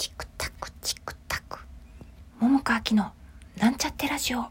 チクタクチクタク。桃川きのなんちゃってラジオ。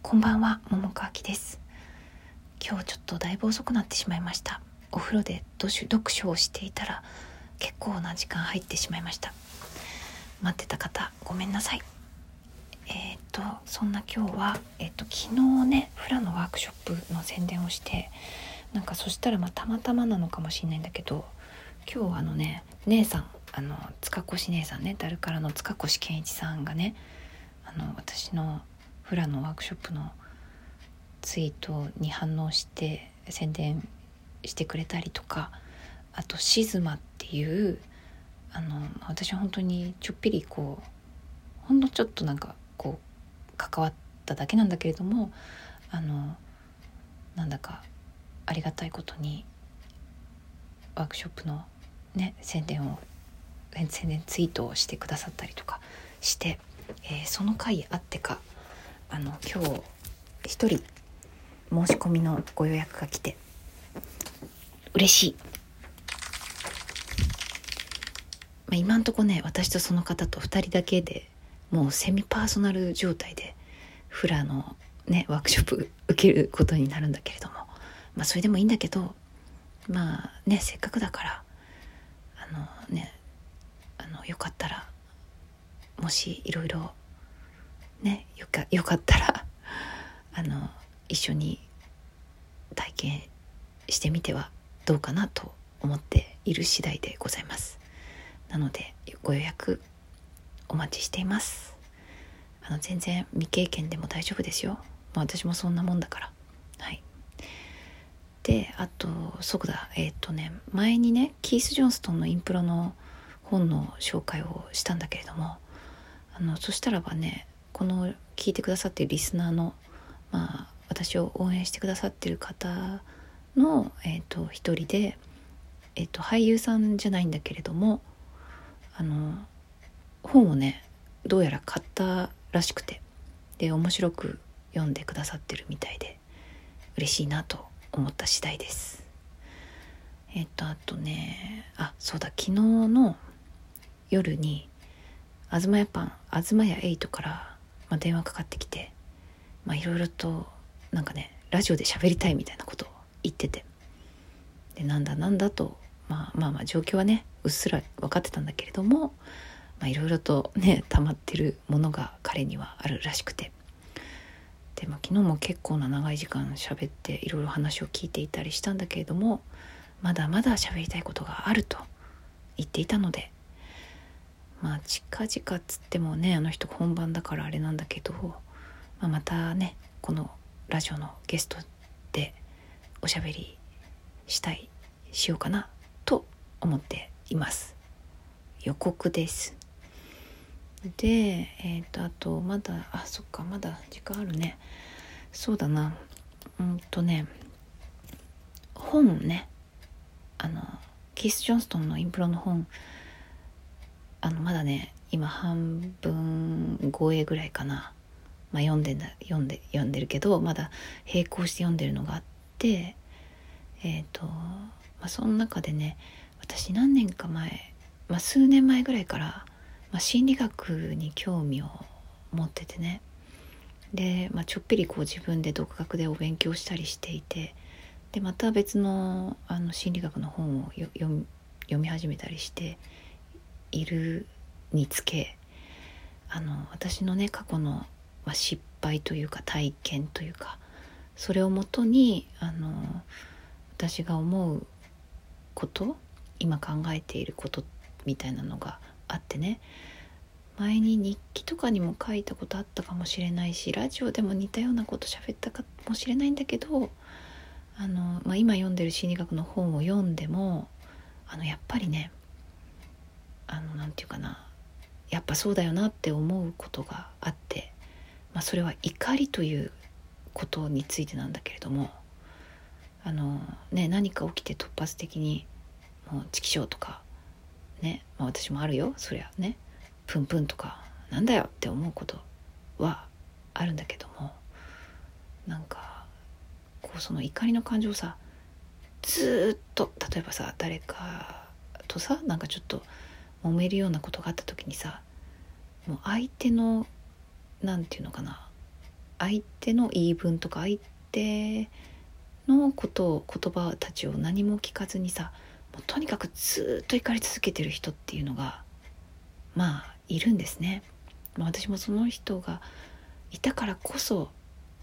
こんばんは桃川きです。今日ちょっとだいぶ遅くなってしまいました。お風呂で読書をしていたら結構な時間入ってしまいました。待ってた方ごめんなさい。えっ、とそんな今日は、えっ、と昨日ねフラのワークショップの宣伝をしてなんかそしたらまあたまたまなのかもしれないんだけど今日あのね姉さんあの塚越姉さんねダルカラの塚越健一さんがねあの私のフラのワークショップのツイートに反応して宣伝してくれたりとかあとシズマっていうあの私は本当にちょっぴりこうほんのちょっとなんかこう関わっただけなんだけれどもあのなんだかありがたいことにワークショップのね宣伝を宣伝ツイートをしてくださったりとかして、えー、その回あってかあの今日一人申し込みのご予約が来て嬉しい、まあ、今んとこね私とその方と2人だけでもうセミパーソナル状態でフラのねワークショップ 受けることになるんだけれどもまあそれでもいいんだけどまあねせっかくだからあのねあのよかったらもしいろいろねよかよかったらあの一緒に体験してみてはどうかなと思っている次第でございます。なのでご予約お待ちしています。あの全然未経験でも大丈夫ですよ、まあ、私もそんなもんだから。はい。であとそうだえっ、ー、とね前にねキース・ジョンストンのインプロの本の紹介をしたんだけれどもあのそしたらばねこの聞いてくださってるリスナーのまあ私を応援してくださってる方の、えーと、一人で、えーと、俳優さんじゃないんだけれどもあの本をねどうやら買ったらしくてで面白く読んでくださってるみたいで嬉しいなと思った次第です。えっとあとねあそうだ昨日の夜に東屋パン東屋8から、まあ、電話かかってきてまあいろいろとなんかねラジオで喋りたいみたいなことを言ってて。でなんだなんだと、まあ、まあまあ状況はねうっすら分かってたんだけれどもいろいろとね溜まってるものが彼にはあるらしくて。で、まあ、昨日も結構な長い時間喋っていろいろ話を聞いていたりしたんだけれどもまだまだ喋りたいことがあると言っていたのでまあ近々っつってもねあの人本番だからあれなんだけど、まあ、またねこのラジオのゲストでおしゃべりしたいしようかなと思っています。予告です。でえっ、ー、とあとまだあそっかまだ時間あるね。そうだな。うんとね本ね。あのキース・ジョンストンのインプロの本。あのまだね今半分超えぐらいかな、まあ、読んで読んで読んでるけどまだ並行して読んでるのがあってえっ、ー、と、まあ、その中でね私何年か前、まあ、数年前ぐらいからまあ、心理学に興味を持っててね。で、まあ、ちょっぴりこう自分で独学でお勉強したりしていて。でまた別のあの心理学の本を読み始めたりしているにつけあの私のね過去の、まあ、失敗というか体験というかそれをもとにあの私が思うこと今考えていることみたいなのがあってね。前に日記とかにも書いたことあったかもしれないしラジオでも似たようなこと喋ったかもしれないんだけどあの、まあ、今読んでる心理学の本を読んでもあのやっぱりねあのなんて言うかなやっぱそうだよなって思うことがあって、まあ、それは怒りということについてなんだけれどもあの、ね、何か起きて突発的にもう「チキショー」とかね、まあ、私もあるよそりゃね。プンプンとかなんだよって思うことはあるんだけどもなんかこうその怒りの感情をさずっと例えばさ誰かとさなんかちょっと揉めるようなことがあった時にさもう相手の何て言うのかな相手の言い分とか相手のことを言葉たちを何も聞かずにさもうとにかくずっと怒り続けてる人っていうのがまあいるんですね。まあ、私もその人がいたからこそ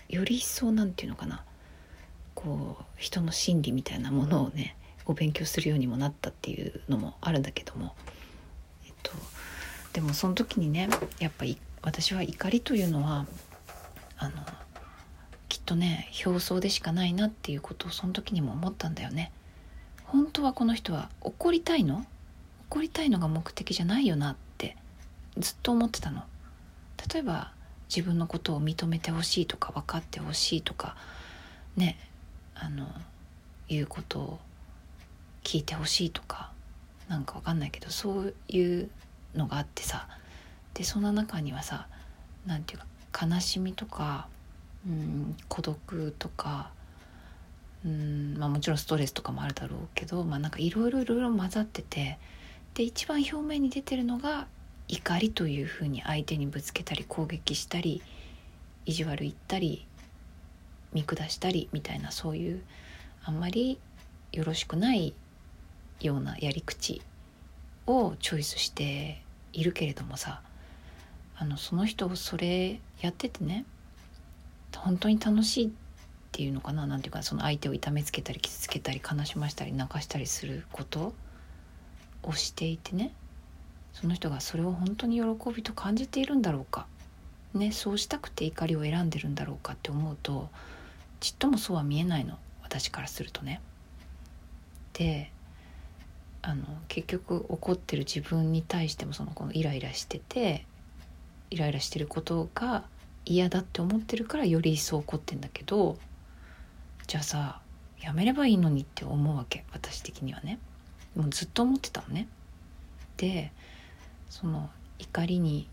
より一層なんていうのかなこう人の心理みたいなものをねお勉強するようにもなったっていうのもあるんだけども、えっと、でもその時にねやっぱり私は怒りというのはあのきっとね表層でしかないなっていうことをその時にも思ったんだよね。本当はこの人は怒りたいの？怒りたいのが目的じゃないよなっずっと思ってたの。例えば自分のことを認めてほしいとか分かってほしいとかねあのいうことを聞いてほしいとかなんか分かんないけどそういうのがあってさでその中にはさ何て言うか悲しみとかうん孤独とかうんまあもちろんストレスとかもあるだろうけどまあなんかいろいろいろいろ混ざっててで一番表面に出てるのが怒りというふうに相手にぶつけたり攻撃したり意地悪言ったり見下したりみたいなそういうあんまりよろしくないようなやり口をチョイスしているけれどもさあのその人をそれやっててね本当に楽しいっていうのかななんていうかその相手を痛めつけたり傷つけたり悲しましたり泣かしたりすることをしていてねその人がそれを本当に喜びと感じているんだろうか、ね、そうしたくて怒りを選んでるんだろうかって思うとちっともそうは見えないの。私からするとね。であの結局怒ってる自分に対してもそのこのイライラしててイライラしてることが嫌だって思ってるからより一層怒ってんだけどじゃあさやめればいいのにって思うわけ。私的にはね。もうずっと思ってたのね。でその怒りに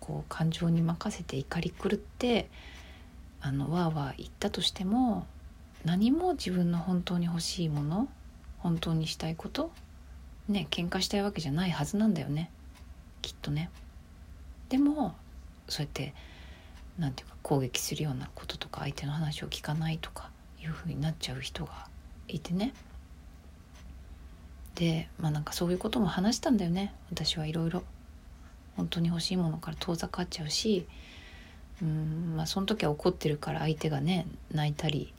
こう感情に任せて怒り狂ってあのわーわー言ったとしても何も自分の本当に欲しいもの本当にしたいことね喧嘩したいわけじゃないはずなんだよねきっとね。でもそうやって何て言うか攻撃するようなこととか相手の話を聞かないとかいうふうになっちゃう人がいてねでまあなんかそういうことも話したんだよね私はいろいろ。本当に欲しいものから遠ざかっちゃうしうんまあその時は怒ってるから相手がね泣いたり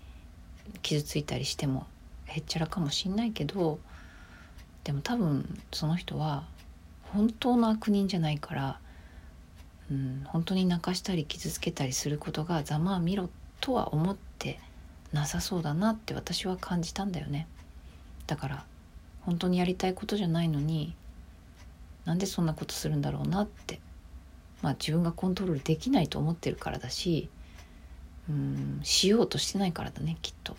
傷ついたりしてもへっちゃらかもしんないけどでも多分その人は本当の悪人じゃないから、うん、本当に泣かしたり傷つけたりすることがざまあみろとは思ってなさそうだなって私は感じたんだよね。だから本当にやりたいことじゃないのになんでそんなことするんだろうなって。まあ自分がコントロールできないと思ってるからだしうんしようとしてないからだねきっと。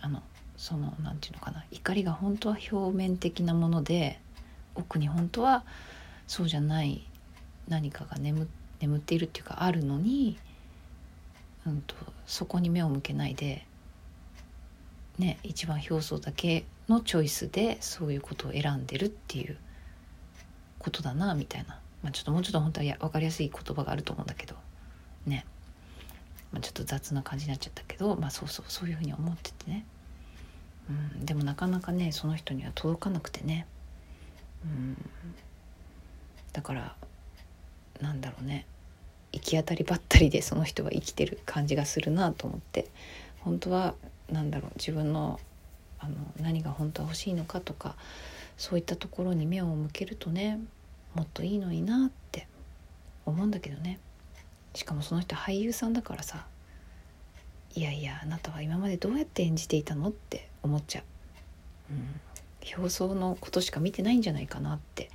あのその何て言うのかな。怒りが本当は表面的なもので奥に本当はそうじゃない何かが眠眠っているっていうかあるのに、うんと、そこに目を向けないでね一番表層だけのチョイスでそういうことを選んでるっていうことだなみたいな、まあ、ちょっともうちょっと本当はや分かりやすい言葉があると思うんだけど。ね、まあ、ちょっと雑な感じになっちゃったけど、まあ、そうそうそういうふうに思っててね、うん、でもなかなかねその人には届かなくてね、うん、だからなんだろうね。行き当たりばったりでその人は生きてる感じがするなと思って。本当は何だろう自分のあの何が本当は欲しいのかとかそういったところに目を向けるとねもっといいのになって思うんだけどね。しかもその人俳優さんだからさいやいやあなたは今までどうやって演じていたのって思っちゃう、うん、表層のことしか見てないんじゃないかなって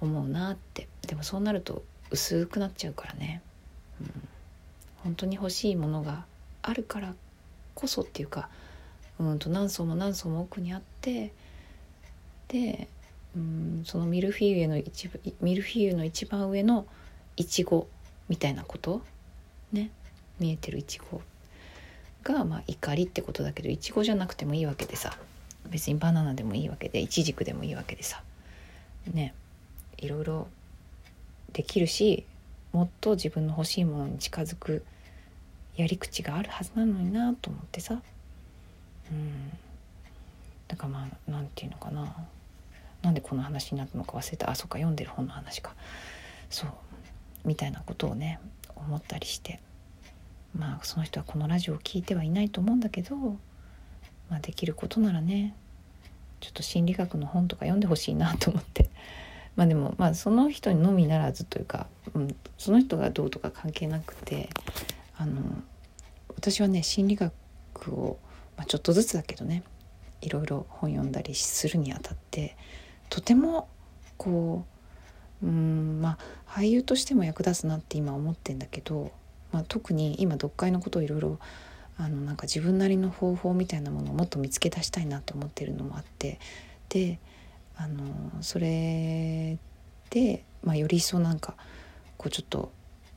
思うなって。でもそうなると薄くなっちゃうからね、うん、本当に欲しいものがあるからこそっていうかうんと何層も何層も奥にあってでうんそのミルフィーユの一部ミルフィーユの一番上のいちごみたいなこと？ね。見えてるいちごが、まあ、怒りってことだけどいちごじゃなくてもいいわけでさ。別にバナナでもいいわけでイチジクでもいいわけでさ。ね。いろいろできるしもっと自分の欲しいものに近づくやり口があるはずなのになと思ってさ。うん。だからまあなんていうのかな。なんでこの話になったのか忘れた。あそっか読んでる本の話か。そうみたいなことをね思ったりして。まあその人はこのラジオを聞いてはいないと思うんだけど、まあ、できることならねちょっと心理学の本とか読んでほしいなと思って。まあでもまあその人のみならずというか、うん、その人がどうとか関係なくてあの私はね心理学を、まあ、ちょっとずつだけどねいろいろ本読んだりするにあたってとてもこううんまあ俳優としても役立つなって今思ってんだけど、まあ、特に今読解のことをいろいろあのなんか自分なりの方法みたいなものをもっと見つけ出したいなと思ってるのもあってであのそれで、まあ、より一層なんかこうちょっと、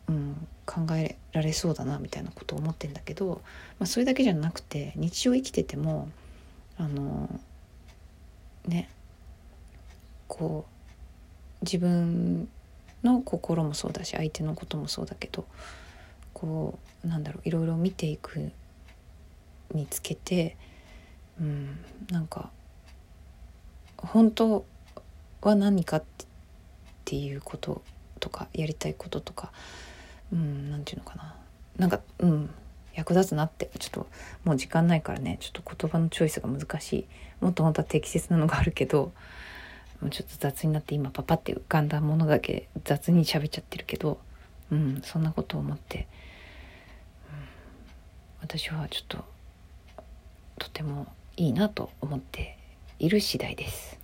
うん、考えられそうだなみたいなことを思ってんだけど、まあ、それだけじゃなくて日常生きててもあのねこう自分の心もそうだし相手のこともそうだけどこうなんだろういろいろ見ていくにつけて、うん、なんか本当は何かっていうこととかやりたいこととかうん何て言うのかな。なんかうん役立つなってちょっともう時間ないからねちょっと言葉のチョイスが難しい。もっと本当は適切なのがあるけどちょっと雑になって今パパって浮かんだものだけ雑に喋っちゃってるけどうんそんなことを思って、うん、私はちょっととてもいいなと思っている次第です。